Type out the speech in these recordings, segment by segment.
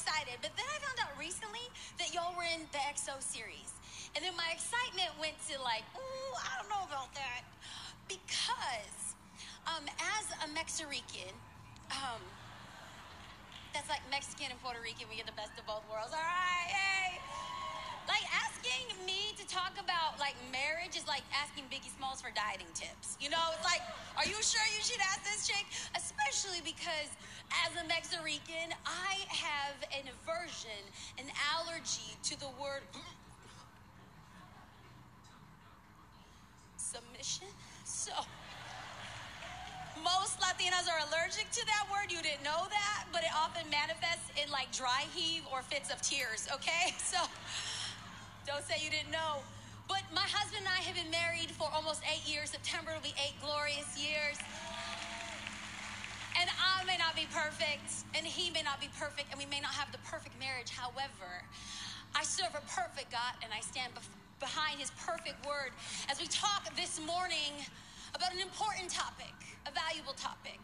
excited. But then I found out recently that y'all were in the XO series. And then my excitement went to like, ooh, I don't know about that. Because um, as a Mexican, um, that's like Mexican and Puerto Rican, we get the best of both worlds. All right. Like asking me to talk about like marriage is like asking Biggie Smalls for dieting tips. You know, it's like, are you sure you should ask this chick? Especially because as a Mexican, I have an aversion, an allergy to the word submission. So most Latinas are allergic to that word. You didn't know that, but it often manifests in like dry heave or fits of tears, okay? So don't say you didn't know. But my husband and I have been married for almost eight years. September will be eight glorious years. And I may not be perfect, and he may not be perfect, and we may not have the perfect marriage. However, I serve a perfect God, and I stand bef- behind his perfect word as we talk this morning about an important topic, a valuable topic.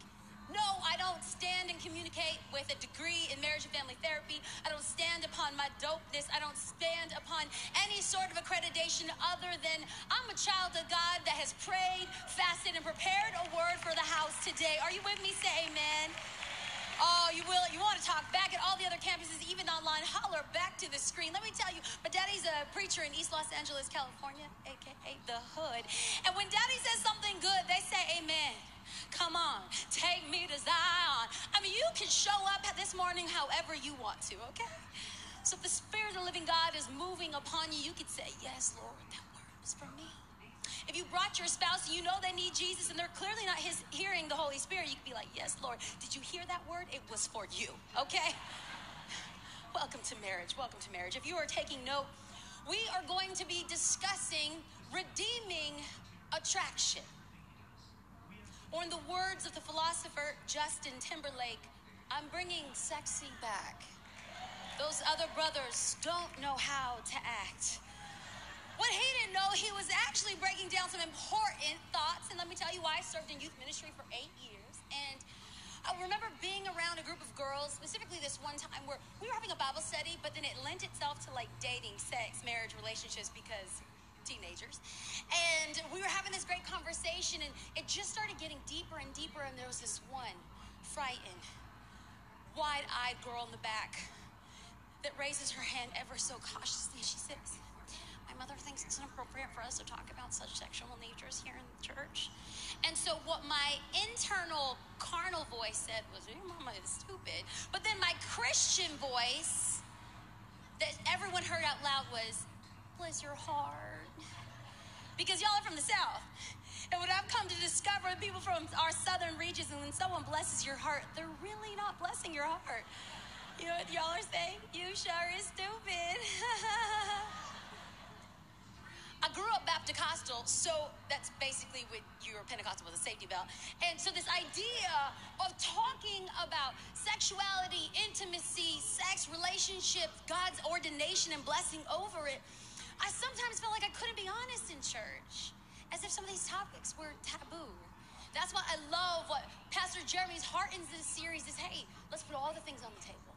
No, I don't stand and communicate with a degree in marriage and family therapy. I don't stand upon my dopeness. I don't stand upon any sort of accreditation other than I'm a child of God that has prayed, fasted, and prepared a word for the house today. Are you with me? Say amen. Oh, you will. You want to talk back at all the other campuses, even online. Holler back to the screen. Let me tell you, my daddy's a preacher in East Los Angeles, California, aka the hood. And when daddy says something good, they say amen. Come on, take me to Zion. I mean, you can show up this morning however you want to, okay? So if the Spirit of the living God is moving upon you, you could say, Yes, Lord, that word is for me. If you brought your spouse and you know they need Jesus and they're clearly not his, hearing the Holy Spirit, you could be like, Yes, Lord, did you hear that word? It was for you, okay? Welcome to marriage. Welcome to marriage. If you are taking note, we are going to be discussing redeeming attraction. Or, in the words of the philosopher Justin Timberlake, I'm bringing sexy back. Those other brothers don't know how to act. What he didn't know, he was actually breaking down some important thoughts. And let me tell you why I served in youth ministry for eight years. And I remember being around a group of girls, specifically this one time where we were having a Bible study, but then it lent itself to like dating, sex, marriage, relationships because teenagers. And we were having this great conversation, and it just started getting deeper and deeper. And there was this one frightened, wide eyed girl in the back that raises her hand ever so cautiously. She says, My mother thinks it's inappropriate for us to talk about such sexual natures here in the church. And so, what my internal carnal voice said was, Your mama is stupid. But then my Christian voice that everyone heard out loud was, Bless your heart. Because y'all are from the South. And what I've come to discover, people from our southern regions, and when someone blesses your heart, they're really not blessing your heart. You know what y'all are saying? You sure is stupid. I grew up Baptist-costal, so that's basically what you're Pentecostal with a safety belt. And so this idea of talking about sexuality, intimacy, sex, relationships, God's ordination and blessing over it, I sometimes felt like I couldn't be honest in church, as if some of these topics were taboo. That's why I love what Pastor Jeremy's heart in this series is hey, let's put all the things on the table.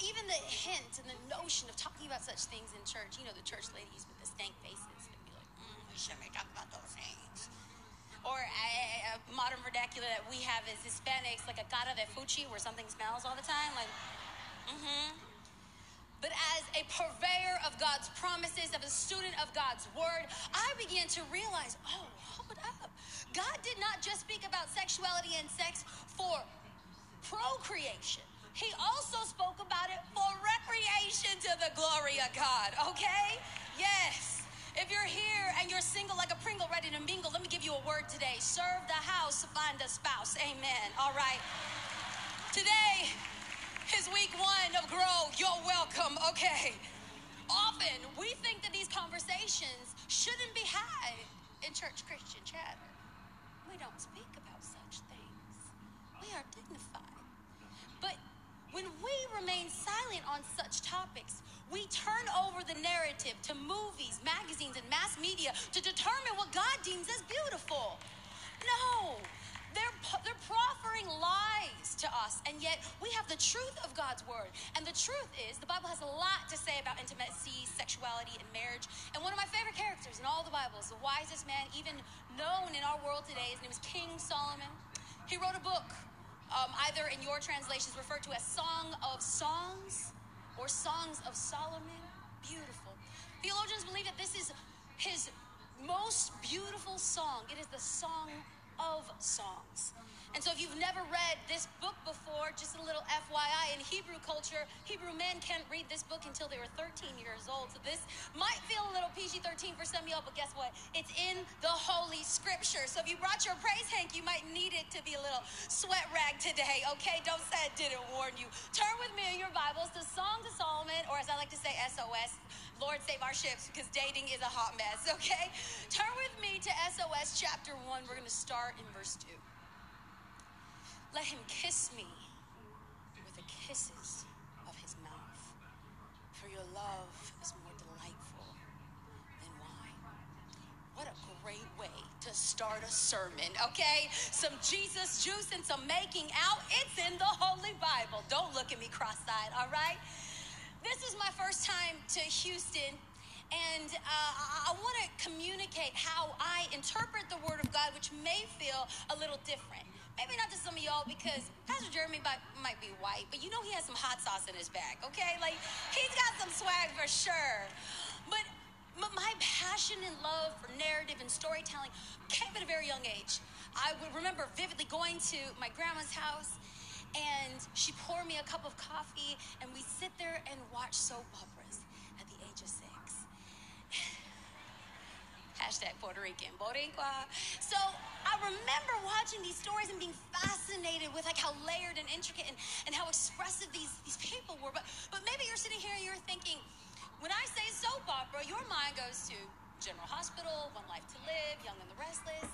Even the hint and the notion of talking about such things in church, you know, the church ladies with the stank faces would be like, mm, we shouldn't talk about those things. Or a, a modern vernacular that we have as Hispanics, like a cara de fuchi, where something smells all the time. Like, mm-hmm but as a purveyor of God's promises, of a student of God's word, I began to realize oh, hold up. God did not just speak about sexuality and sex for procreation. He also spoke about it for recreation to the glory of God, okay? Yes. If you're here and you're single like a Pringle ready to mingle, let me give you a word today. Serve the house, find a spouse. Amen. All right. Today, is week one of Grow. You're welcome. Okay. Often we think that these conversations shouldn't be had in church Christian chatter. We don't speak about such things. We are dignified. But when we remain silent on such topics, we turn over the narrative to movies, magazines, and mass media to determine what God deems as beautiful. No, they're, they're proffering lies to us, and yet we have the truth of God's word. And the truth is, the Bible has a lot to say about intimacy, sexuality, and marriage. And one of my favorite characters in all the Bible is the wisest man even known in our world today. His name is King Solomon. He wrote a book, um, either in your translations referred to as Song of Songs or Songs of Solomon. Beautiful. Theologians believe that this is his most beautiful song. It is the song of songs. And so, if you've never read this book before, just a little FYI, in Hebrew culture, Hebrew men can't read this book until they were 13 years old. So, this might feel a little PG 13 for some of y'all, but guess what? It's in the Holy Scripture. So, if you brought your praise hank, you might need it to be a little sweat rag today, okay? Don't say I didn't warn you. Turn with me in your Bibles to Song to Solomon, or as I like to say, SOS. Lord, save our ships because dating is a hot mess, okay? Turn with me to SOS chapter 1. We're going to start in verse 2. Let him kiss me with the kisses of his mouth, for your love is more delightful than wine. What a great way to start a sermon, okay? Some Jesus juice and some making out. It's in the Holy Bible. Don't look at me cross eyed, all right? This is my first time to Houston and uh, I want to communicate how I interpret the Word of God, which may feel a little different. Maybe not to some of y'all because Pastor Jeremy might, might be white, but you know he has some hot sauce in his bag, okay? Like, he's got some swag for sure. But my passion and love for narrative and storytelling came at a very young age. I would remember vividly going to my grandma's house and she poured me a cup of coffee and we sit there and watch soap operas at the age of six. Hashtag Puerto Rican, Boricua. So I remember watching these stories and being fascinated with like how layered and intricate and, and how expressive these, these people were. But but maybe you're sitting here and you're thinking, when I say soap opera, your mind goes to General Hospital, One Life to Live, Young and the Restless.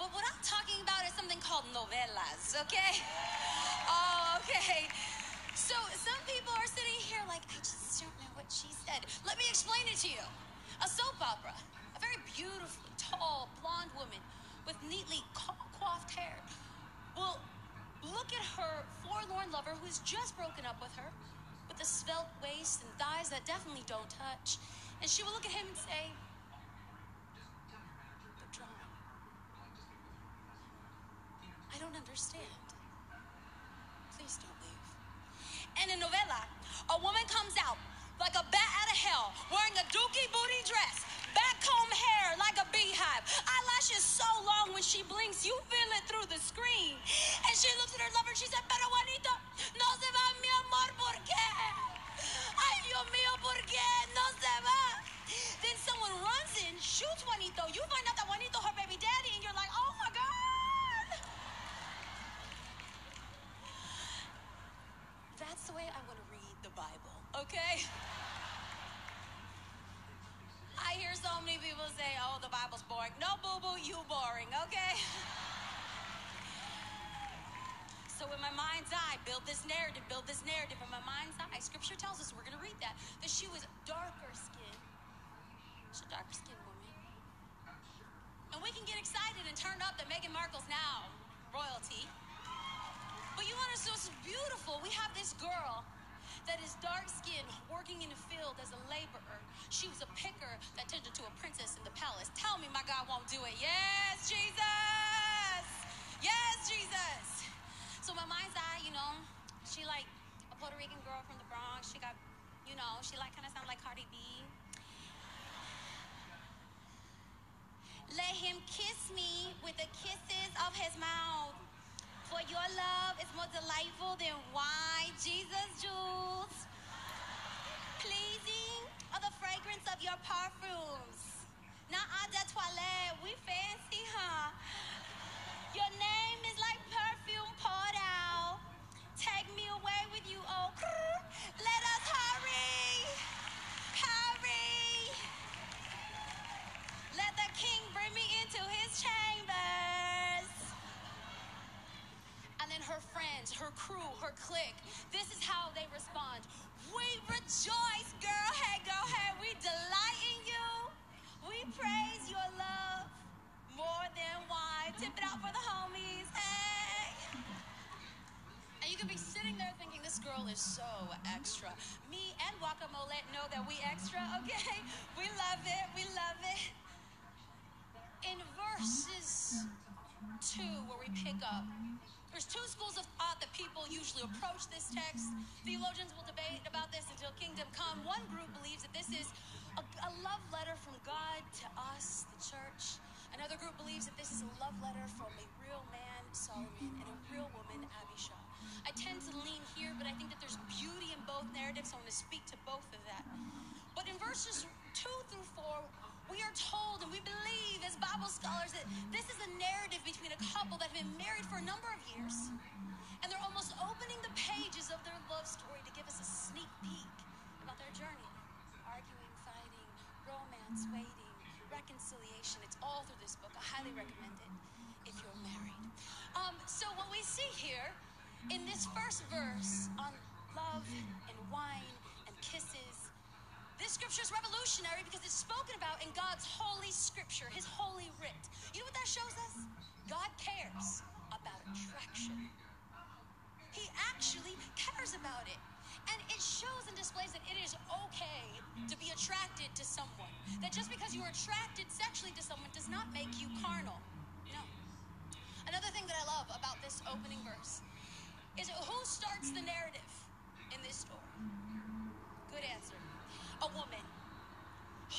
But what I'm talking about is something called novelas, okay? Oh, okay. So some people are sitting here like, I just don't know what she said. Let me explain it to you. A soap opera a very beautifully tall blonde woman with neatly coiffed hair will look at her forlorn lover who's just broken up with her with a svelte waist and thighs that definitely don't touch. And she will look at him and say, They're drawn. I don't understand. Please don't leave. And in novela, a woman comes out like a bat out of hell, wearing a dookie booty dress, back comb hair like a beehive, eyelashes so long when she blinks, you feel it through the screen. And she looks at her lover, she said, Pero Juanito, no se va mi amor, ¿por qué? Ay, Dios mío, ¿por qué no se va? Then someone runs in, shoots Juanito. You find out that Juanito her baby daddy, and you're like, oh my God. That's the way I want to read the Bible, okay? I hear so many people say, oh, the Bible's boring. No, boo boo, you boring, okay? So in my mind's eye, build this narrative, build this narrative. In my mind's eye, scripture tells us, we're going to read that, that she was darker skinned. She's a darker skinned woman. And we can get excited and turn up that Meghan Markle's now royalty. But you want to know what's beautiful? We have this girl that is dark skinned, working in the field as a laborer. She was a picker that turned into a princess in the palace. Tell me my God won't do it. Yes, Jesus! Yes, Jesus! So my mind's eye, you know, she like a Puerto Rican girl from the Bronx. She got, you know, she like kind of sound like Cardi B. Let him kiss me with the kisses of his mouth. For your love is more delightful than wine, Jesus Jules. Pleasing are the fragrance of your perfumes. Now, eau de toilette, we fancy, huh? Your name is like perfume poured out. Take me away with you, oh. Her crew, her clique. This is how they respond. We rejoice, girl. Hey, girl, hey, we delight in you. We praise your love more than wine. Tip it out for the homies. Hey. And you could be sitting there thinking, this girl is so extra. Me and Guacamole know that we extra, okay? We love it. We love it. In verses 2, where we pick up, there's two schools of thought that people usually approach this text. Theologians will debate about this until kingdom come. One group believes that this is a, a love letter from God to us, the church. Another group believes that this is a love letter from a real man, Solomon, and a real woman, Abishai. I tend to lean here, but I think that there's beauty in both narratives. So I want to speak to both of that. But in verses 2 through 4, we are told and we believe as Bible scholars that this is a narrative between a couple that have been married for a number of years. And they're almost opening the pages of their love story to give us a sneak peek about their journey. Arguing, fighting, romance, waiting, reconciliation. It's all through this book. I highly recommend it if you're married. Um, so what we see here in this first verse on love and wine and kisses, this scripture is revolutionary because it's spoken about in God's holy scripture, his holy writ. You know what that shows us? God cares about attraction. He actually cares about it. And it shows and displays that it is okay to be attracted to someone. That just because you're attracted sexually to someone does not make you carnal. No. Another thing that I love about this opening verse is who starts the narrative in this story? Good answer. A woman.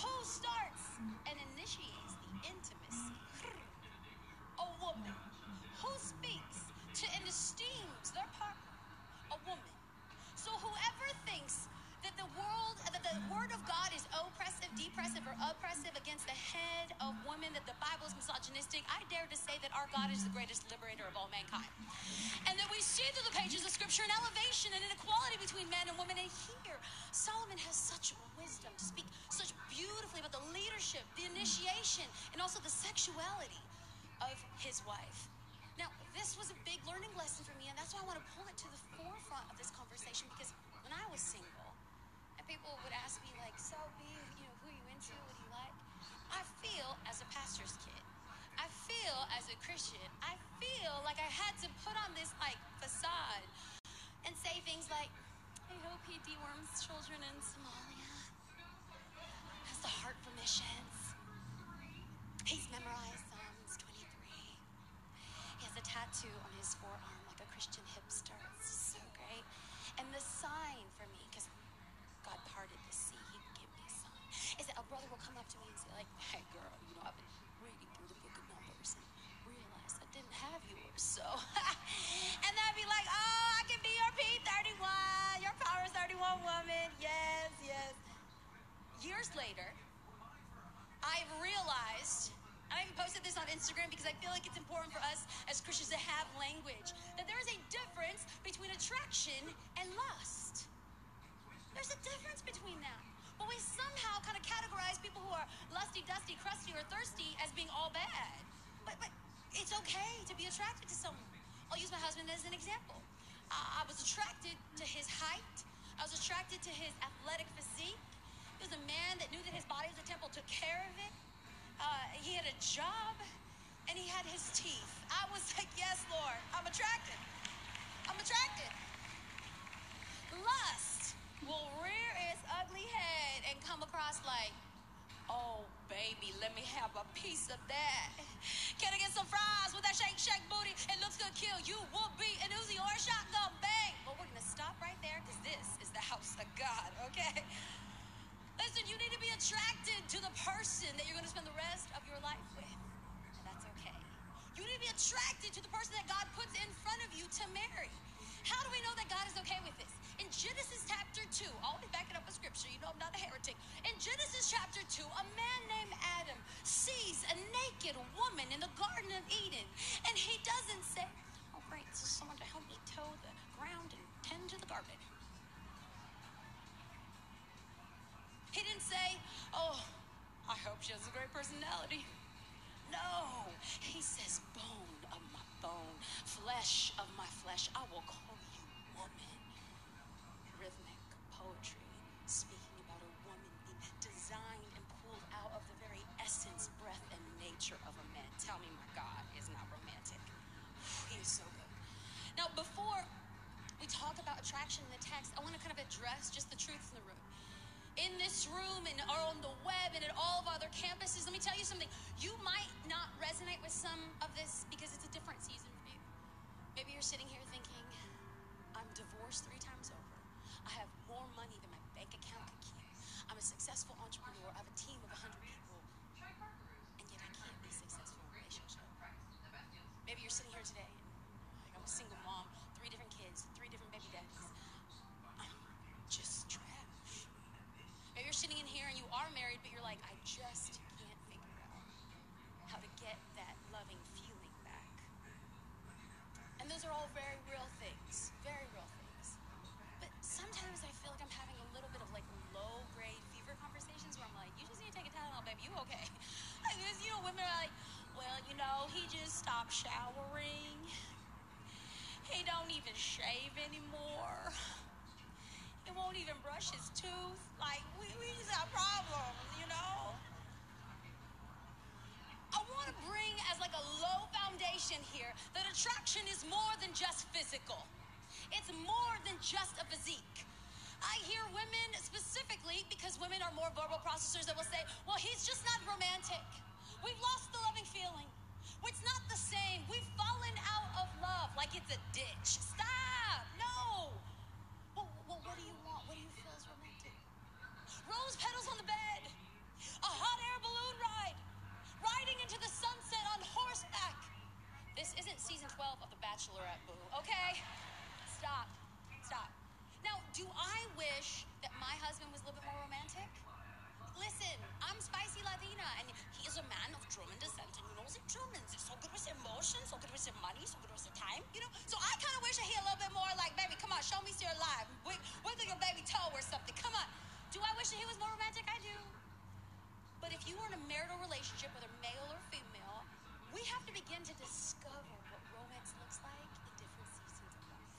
Who starts and initiates the intimacy? A woman. Who speaks to and esteems their partner? A woman. So whoever thinks that the world, that the word of God is oppressive, depressive, or oppressive against the head of women, that the Bible is misogynistic, I dare to say that our God is the greatest liberator of all mankind. And that we see through the pages of Scripture an elevation and an equality between men and women. And here, Solomon has such wisdom to speak such beautifully about the leadership, the initiation, and also the sexuality of his wife. Now, this was a big learning lesson for me, and that's why I want to pull it to the forefront of this conversation because when I was single, people would ask me, like, so, B, you know, who are you into? What do you like? I feel, as a pastor's kid, I feel, as a Christian, I feel like I had to put on this, like, facade and say things like, I hope he deworms children in Somalia. Has the heart for missions. Years later, I've realized, and I even posted this on Instagram because I feel like it's important for us as Christians to have language, that there is a difference between attraction and lust. There's a difference between that. But we somehow kind of categorize people who are lusty, dusty, crusty, or thirsty as being all bad. But, but it's okay to be attracted to someone. I'll use my husband as an example. I I was attracted to his height. I was attracted to his athletic physique. He was a man that knew that his body was a temple, took care of it. Uh, he had a job, and he had his teeth. I was like, yes, Lord, I'm attracted. I'm attracted. Lust will rear its ugly head and come across like, oh, baby, let me have a piece of that. Can I get some fries with that shake, shake booty? It looks good, kill. You will be an Uzi or a shotgun, bang. But we're going to stop right there because this is the house of God, okay? Listen, you need to be attracted to the person that you're going to spend the rest of your life with. And that's okay. You need to be attracted to the person that God puts in front of you to marry. How do we know that God is okay with this? In Genesis chapter 2, I'll be backing up with scripture. You know I'm not a heretic. In Genesis chapter 2, a man named Adam sees a naked woman in the Garden of Eden. And he doesn't say, Oh, great, this is someone to help me toe the ground and tend to the garden. He didn't say, Oh, I hope she has a great personality. No, he says, Bone of my bone, flesh of my flesh. I will call showering. He don't even shave anymore. He won't even brush his tooth. Like, we, we just have problems, you know? I want to bring as like a low foundation here that attraction is more than just physical. It's more than just a physique. I hear women specifically because women are more verbal processors that will say, "Well, he's just not romantic. We've lost the loving feeling. It's not the same. We've fallen out of love like it's a ditch. Stop. No. Well, well what do you want? What do you feel is romantic? Rose petals on the bed. A hot air balloon ride. Riding into the sunset on horseback. This isn't season 12 of The Bachelorette, boo, okay? Stop. Stop. Now, do I wish that my husband was a little bit more romantic? Listen, I'm spicy Latina, and he is a man of German descent, and so good with emotions, so good with money, so good with the time, you know? So I kind of wish that he a little bit more like, baby, come on, show me you're alive. Wig- Wiggle your baby toe or something. Come on. Do I wish that he was more romantic? I do. But if you are in a marital relationship, whether male or female, we have to begin to discover what romance looks like in different seasons of life.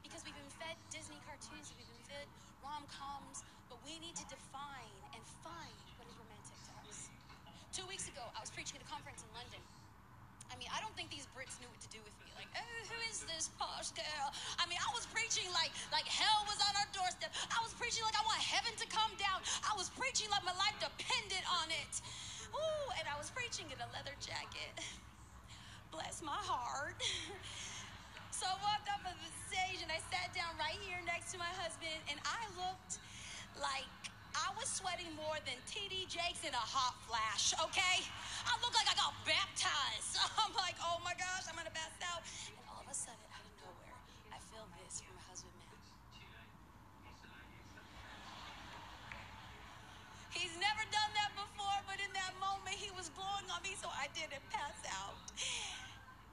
Because we've been fed Disney cartoons, we've been fed rom coms, but we need to define and find Two weeks ago, I was preaching at a conference in London. I mean, I don't think these Brits knew what to do with me. Like, oh, who is this posh girl? I mean, I was preaching like like hell was on our doorstep. I was preaching like I want heaven to come down. I was preaching like my life depended on it. Ooh, and I was preaching in a leather jacket. Bless my heart. So I walked up on the stage and I sat down right here next to my husband, and I looked like I was sweating more than TD Jakes in a hot flash, okay? I look like I got baptized. I'm like, oh my gosh, I'm gonna pass out. And all of a sudden, out of nowhere, I feel this from my husband, man. He's never done that before, but in that moment, he was blowing on me, so I didn't pass out.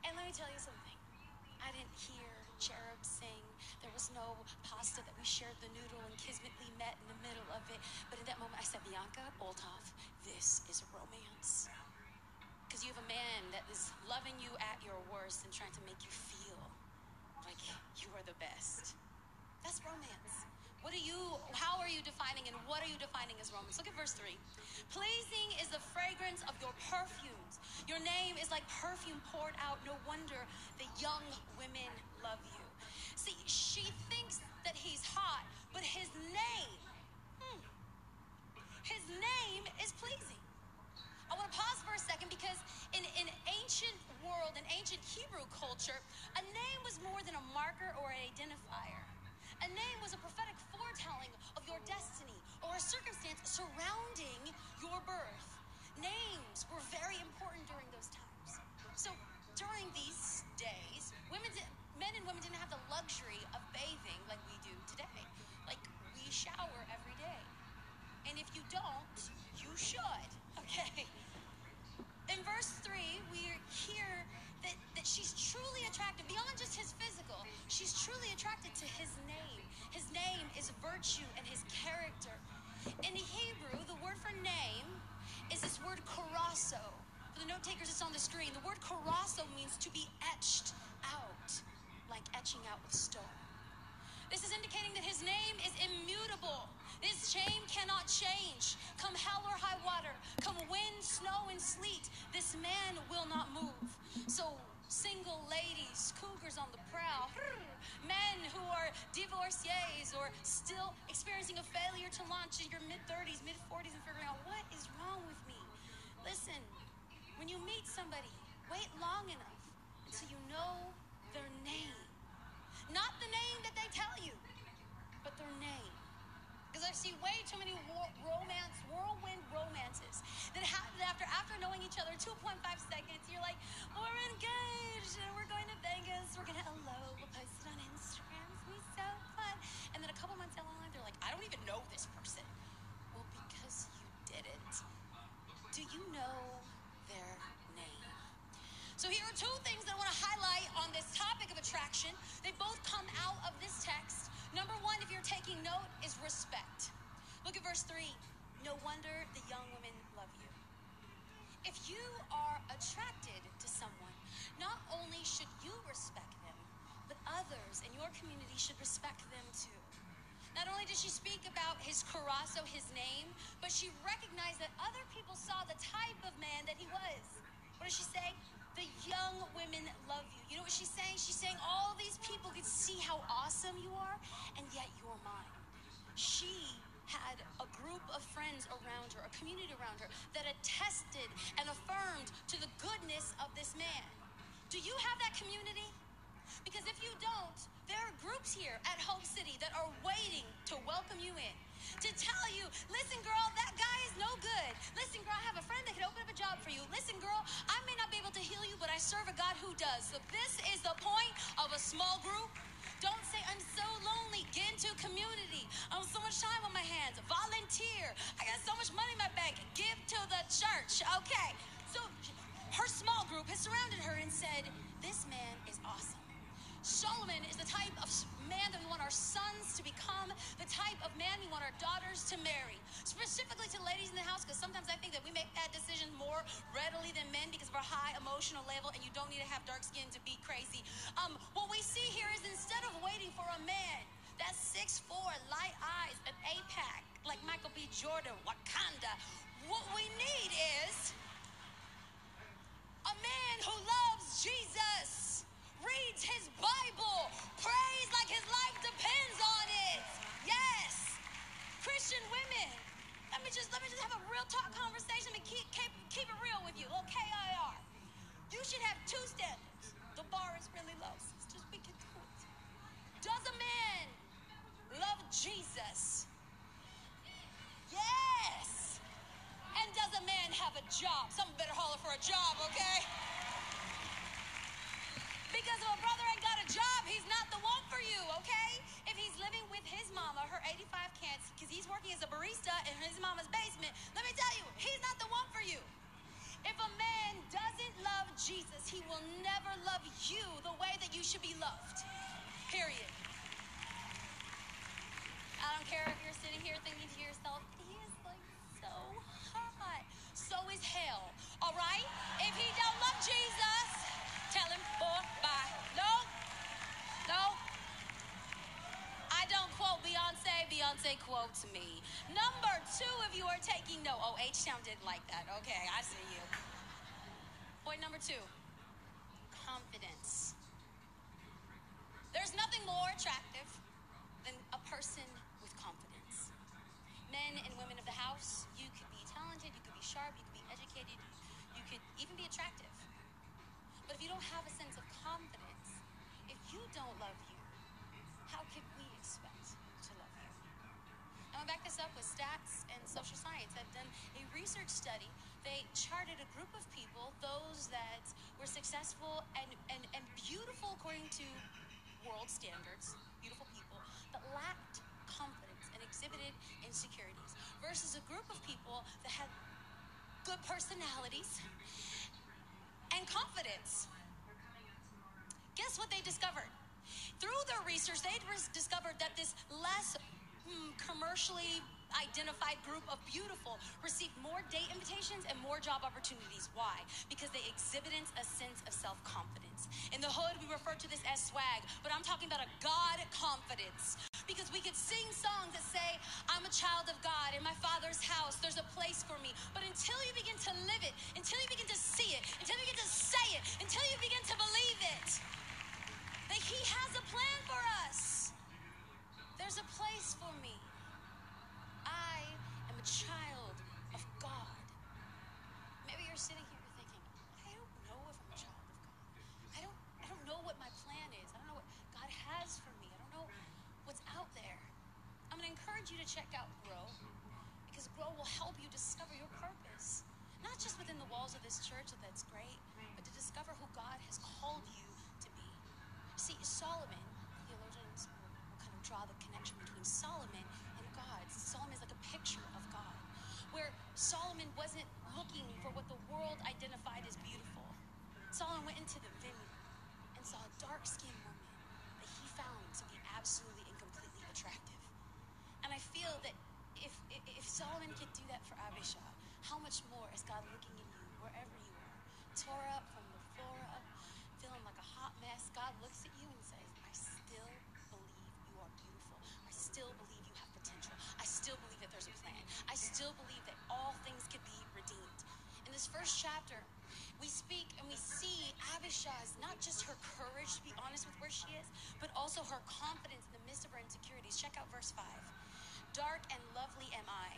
And let me tell you something. I didn't hear cherubs sing. There was no pasta that we shared the noodle and kismetly met in the middle of it. But in that moment, I said, Bianca Olthoff, this is a romance. Because you have a man that is loving you at your worst and trying to make you feel like you are the best. That's romance. What are you, how are you defining and what are you defining as romance? Look at verse 3. Pleasing is the fragrance of your perfumes. Your name is like perfume poured out. No wonder the young women love you. See, she thinks that he's hot, but his name, hmm, his name is pleasing. I want to pause for a second because in, in ancient world, in ancient Hebrew culture, a name was more than a marker or an identifier. A name was a prophetic foretelling of your destiny or a circumstance surrounding your birth. Names were very important during those times. So during these days, women did, men and women didn't have the luxury of bathing like we do today. Like we shower every day. And if you don't, you should. Okay. In verse 3, we hear that, that she's truly attracted, beyond just his physical, she's truly attracted to his name. His name is virtue and his character. In Hebrew, the word for name is this word karasso. For the note takers, it's on the screen. The word karasso means to be etched etching out with stone. This is indicating that his name is immutable. This name cannot change. Come hell or high water, come wind, snow, and sleet, this man will not move. So single ladies, cougars on the prowl, men who are divorcees or still experiencing a failure to launch in your mid 30s, mid 40s, and figuring out what is wrong with me. Listen, when you meet somebody, wait long enough until you know their name. Not the name that they tell you, but their name. Because I see way too many war- romance, whirlwind romances that happen after after knowing each other 2.5 seconds. You're like, we're engaged and we're going to Vegas. We're gonna elope. You are, and yet you're mine. She had a group of friends around her, a community around her, that attested and affirmed to the goodness of this man. Do you have that community? Because if you don't, there are groups here at Hope City that are waiting to welcome you in. To tell you, listen, girl, that guy is no good. Listen, girl, I have a friend that can open up a job for you. Listen, girl, I may not be able to heal you, but I serve a God who does. So this is the point of a small group. I'm so lonely. Get into community. I have so much time on my hands. Volunteer. I got so much money in my bank. Give to the church. Okay. So her small group has surrounded her and said, This man is awesome. Solomon is the type of man that we want our sons to become, the type of man we want our daughters to marry. Specifically to ladies in the house, because sometimes I think that we make that decision more readily than men because of our high emotional level, and you don't need to have dark skin to be crazy. Um, what we see here is instead of waiting for a man that's 6'4, light eyes, an APAC, like Michael B. Jordan, Wakanda, what we need is a man who loves Jesus, reads his Bible, prays like his life depends on it. Yes. Christian women. Let me just let me just have a real talk conversation and keep keep, keep it real with you. Little KIR. You should have two standards. The bar is really low. Sisters, we can do it. Does a man quotes me. Number two, if you are taking note. Oh, H Town didn't like that. Okay, I see you. Point number two confidence. There's nothing more attractive than a person with confidence. Men and women of the house, you could be talented, you could be sharp, you could be educated, you could even be attractive. But if you don't have a sense of confidence, if you don't love up with stats and social science. I've done a research study. They charted a group of people, those that were successful and, and, and beautiful according to world standards, beautiful people, but lacked confidence and exhibited insecurities, versus a group of people that had good personalities and confidence. Guess what they discovered? Through their research, they discovered that this less commercially identified group of beautiful received more date invitations and more job opportunities. Why? Because they exhibited a sense of self confidence. In the hood, we refer to this as swag, but I'm talking about a God confidence. Because we could sing songs that say, I'm a child of God in my Father's house. There's a place for me. But until you begin to live it, until you begin to see it, until you begin to say it, until you begin to believe it, that He has a plan for us. There's a place for me. I am a child of God. Maybe you're sitting here thinking, I don't know if I'm a child of God. I don't I don't know what my plan is. I don't know what God has for me. I don't know what's out there. I'm gonna encourage you to check out Grow because Grow will help you discover your purpose. Not just within the walls of this church, that that's great, but to discover who God has called you to be. See, Solomon, theologians will, will kind of draw the connection between Solomon and God. Solomon is like a picture of God, where Solomon wasn't looking for what the world identified as beautiful. Solomon went into the vineyard and saw a dark skinned woman that he found to be absolutely and completely attractive. And I feel that if, if, Solomon could do that for Abishai, how much more is God looking at you wherever you are? Tore up from the floor up, feeling like a hot mess. God looks at you and says, I still believe you are beautiful. I still believe you have potential. I still believe that there's a plan. I still believe that all things can this first chapter, we speak and we see Abishai's not just her courage to be honest with where she is, but also her confidence in the midst of her insecurities. Check out verse 5. Dark and lovely am I.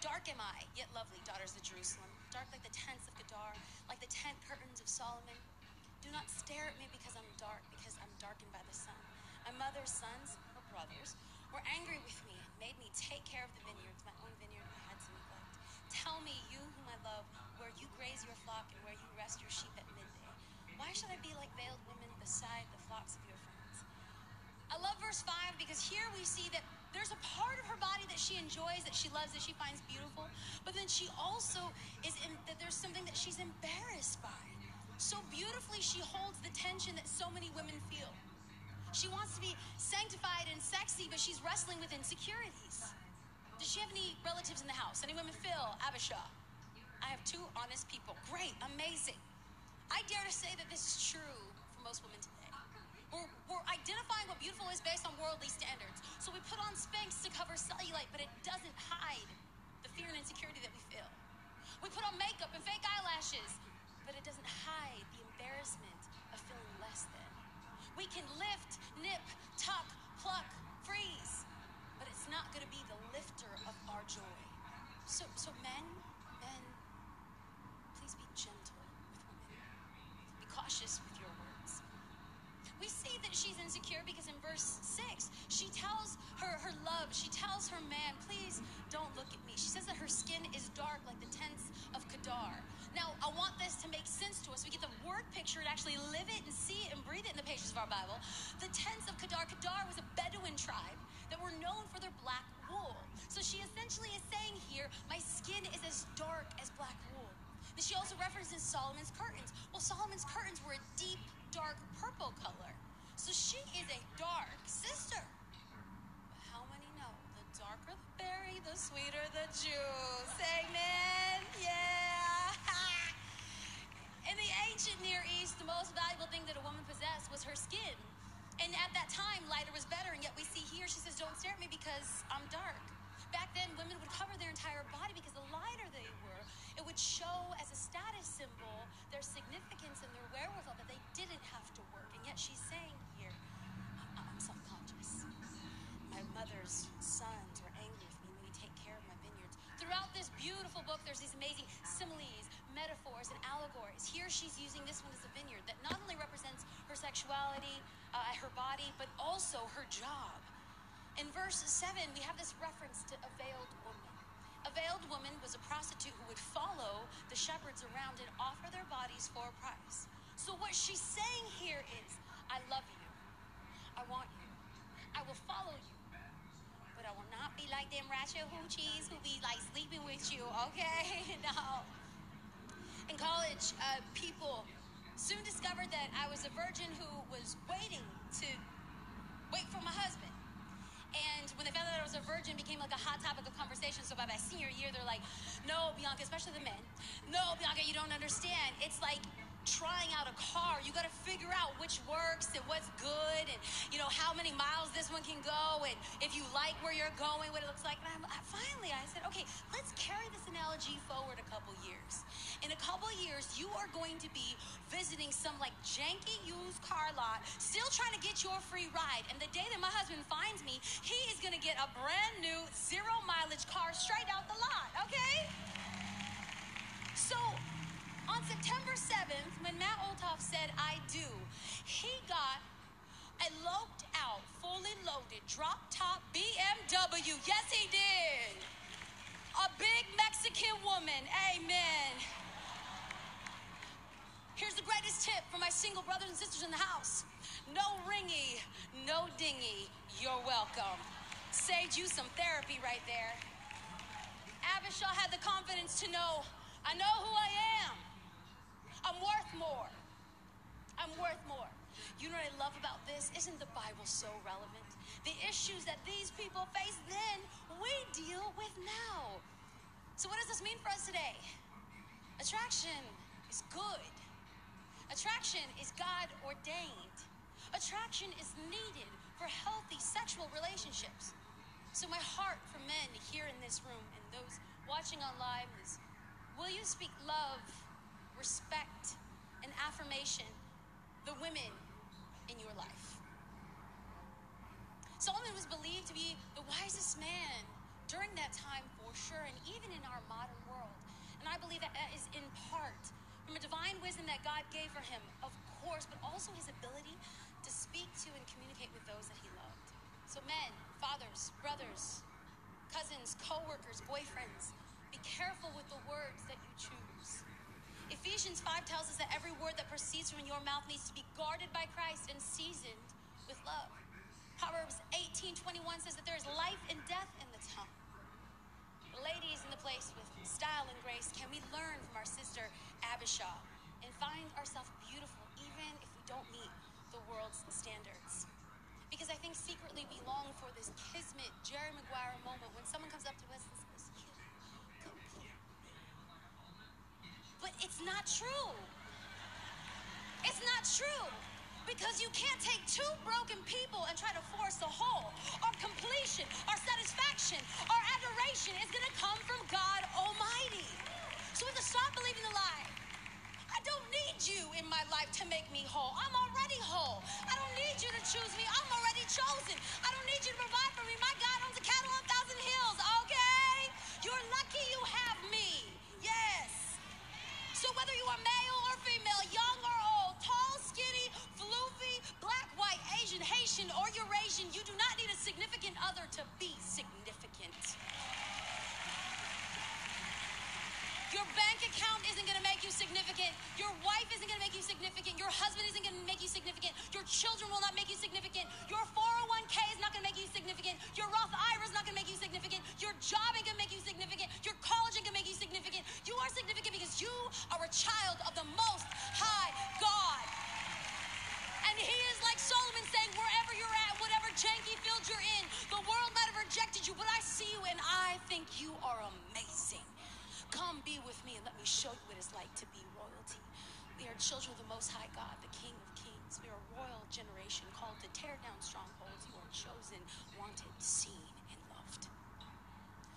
Dark am I, yet lovely, daughters of Jerusalem. Dark like the tents of Kedar, like the tent curtains of Solomon. Do not stare at me because I'm dark, because I'm darkened by the sun. My mother's sons, her brothers, were angry with me and made me take care of the vineyards, my own vineyard I had to neglect. Tell me, you whom I love, where you graze your flock and where you rest your sheep at midday. Why should I be like veiled women beside the flocks of your friends? I love verse 5 because here we see that there's a part of her body that she enjoys, that she loves, that she finds beautiful, but then she also is in that there's something that she's embarrassed by. So beautifully, she holds the tension that so many women feel. She wants to be sanctified and sexy, but she's wrestling with insecurities. Does she have any relatives in the house? Any women? Phil, Abishai. I have two honest people. Great, amazing. I dare to say that this is true for most women today. We're, we're identifying what beautiful is based on worldly standards. So we put on Spanx to cover of Now, I want this to make sense to us. We get the word picture and actually live it and see it and breathe it in the pages of our Bible. The tents of Kedar. Kedar was a Bedouin tribe that were known for their black wool. So she essentially is saying here, my skin is as dark as black wool. Then she also references Solomon's curtains. Well, Solomon's curtains were a deep, dark purple color. So she is a dark sister. But how many know the darker the berry, the sweeter the juice? Amen. Ancient Near East, the most valuable thing that a woman possessed was her skin. And at that time, lighter was better. And yet we see here, she says, Don't stare at me because I'm dark. Back then, women would cover their entire body because the lighter they were, it would show as a status symbol their significance and their wherewithal that they didn't have to work. And yet she's saying here, "I- I'm self conscious. My mother's sons were angry with me when you take care of my vineyards. Throughout this beautiful book, there's these amazing similes, metaphors, and allegories. Here she's using this one as a vineyard that not only represents her sexuality, uh, her body, but also her job. In verse 7, we have this reference to a veiled woman. A veiled woman was a prostitute who would follow the shepherds around and offer their bodies for a price. So, what she's saying here is, I love you. I want you. I will follow you. But I will not be like them ratchet hoochies who be like sleeping with you, okay? no. In college, uh, people soon discovered that I was a virgin who was waiting to wait for my husband. And when they found out I was a virgin, became like a hot topic of conversation. So by my senior year, they're like, "No, Bianca, especially the men. No, Bianca, you don't understand. It's like trying out a car, you got to figure out which works and what's good and, you know, how many miles this one can go and if you like where you're going, what it looks like. And I'm, I, finally, I said, okay, let's carry this analogy forward a couple years. In a couple years, you are going to be visiting some like janky used car lot, still trying to get your free ride. And the day that my husband finds me, he is going to get a brand new zero mileage car straight out the lot, okay? So on September 7th, when Matt Olthoff said, I do, he got a loped out, fully loaded, drop top BMW. Yes, he did. A big Mexican woman. Amen. Here's the greatest tip for my single brothers and sisters in the house no ringy, no dingy. You're welcome. Saved you some therapy right there. Abishag had the confidence to know I know who I am. I'm worth more. I'm worth more. You know what I love about this? Isn't the Bible so relevant? The issues that these people face then, we deal with now. So, what does this mean for us today? Attraction is good, attraction is God ordained, attraction is needed for healthy sexual relationships. So, my heart for men here in this room and those watching on live is will you speak love, respect, and affirmation? The women in your life. Solomon was believed to be the wisest man during that time for sure, and even in our modern world. And I believe that that is in part from a divine wisdom that God gave for him, of course, but also his ability to speak to and communicate with those that he loved. So, men, fathers, brothers, cousins, co workers, boyfriends, be careful with the words that you choose. Ephesians 5 tells us that every word that proceeds from your mouth needs to be guarded by Christ and seasoned with love. Proverbs 18 21 says that there is life and death in the tongue. Ladies in the place with style and grace, can we learn from our sister Abishag and find ourselves beautiful even if we don't meet the world's standards? Because I think secretly we long for this kismet, Jerry Maguire moment when someone comes up to us and says, but it's not true. It's not true. Because you can't take two broken people and try to force a whole. Our completion, our satisfaction, our adoration is going to come from God Almighty. So we have to stop believing the lie. I don't need you in my life to make me whole. I'm already whole. I don't need you to choose me. I'm already chosen. I don't need you to provide for me. My God owns a cattle on a thousand hills, okay? You're lucky you have me. Yes. So whether you are male or female, young or old, tall, skinny, floofy, black, white, Asian, Haitian, or Eurasian, you do not need a significant other to be significant. Your bank account isn't going to make you significant. Your wife isn't going to make you significant. Your husband isn't going to make you significant. Your children will not make you significant.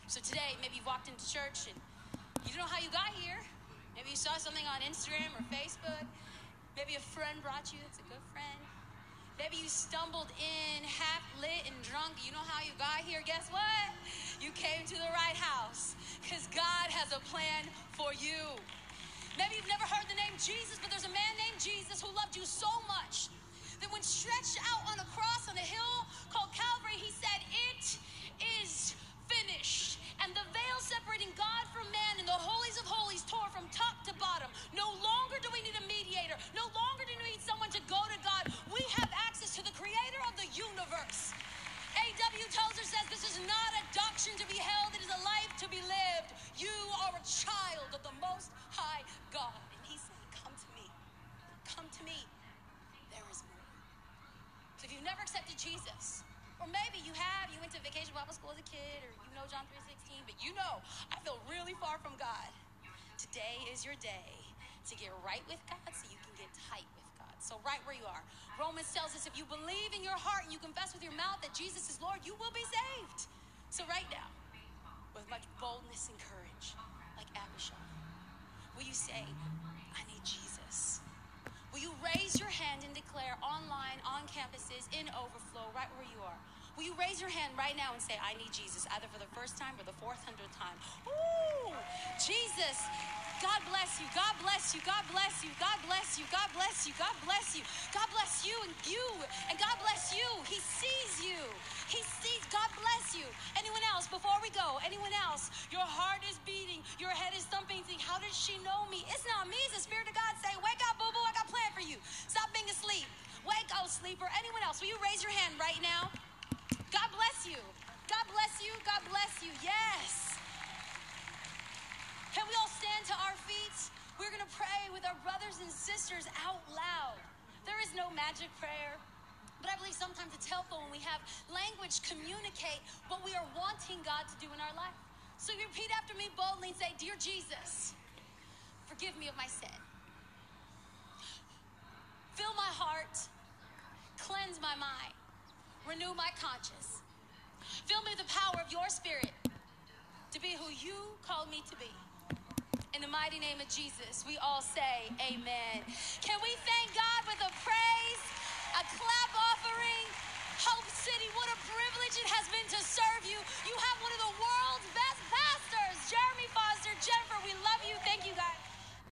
So today, maybe you walked into church and you don't know how you got here. Maybe you saw something on Instagram or Facebook. Maybe a friend brought you. It's a good friend. Maybe you stumbled in half lit and drunk. You know how you got here? Guess what? You came to the right house because God has a plan for you. Maybe you've never heard the name Jesus, but there's a man named Jesus who loved you so much that when stretched out on a cross on a hill called Calvary, he said, It is finished. And the veil separating God from man in the holies of holies tore from top to bottom. No longer do we need a mediator. No longer do we need someone to go to God. We have access to the creator of the universe. A.W. Tozer says this is not a doctrine to be held, it is a life to be lived. You are a child of the Most High God. And he said, Come to me. Come to me. There is more. So if you've never accepted Jesus, or maybe you have, you went to vacation Bible school as a kid, or John 3.16, but you know, I feel really far from God. Today is your day to get right with God so you can get tight with God. So, right where you are. Romans tells us if you believe in your heart and you confess with your mouth that Jesus is Lord, you will be saved. So, right now, with much boldness and courage, like Abishag, will you say, I need Jesus? Will you raise your hand and declare online, on campuses, in overflow, right where you are? Will you raise your hand right now and say, I need Jesus, either for the first time or the fourth hundredth time? Ooh, Jesus. God bless you. God bless you. God bless you. God bless you. God bless you. God bless you. God bless you and you. And God bless you. He sees you. He sees. God bless you. Anyone else before we go? Anyone else? Your heart is beating. Your head is thumping. Think, how did she know me? It's not me. It's the Spirit of God saying, Wake up, boo boo. I got a plan for you. Stop being asleep. Wake up, sleeper. Anyone else? Will you raise your hand right now? God bless you. God bless you. God bless you. Yes. Can we all stand to our feet? We're going to pray with our brothers and sisters out loud. There is no magic prayer. But I believe sometimes it's helpful when we have language communicate what we are wanting God to do in our life. So you repeat after me boldly and say, Dear Jesus, forgive me of my sin. Fill my heart, cleanse my mind, renew my conscience. Fill me with the power of your spirit to be who you called me to be. In the mighty name of Jesus, we all say amen. Can we thank God with a praise, a clap offering? Hope City, what a privilege it has been to serve you. You have one of the world's best pastors, Jeremy Foster. Jennifer, we love you. Thank you, guys.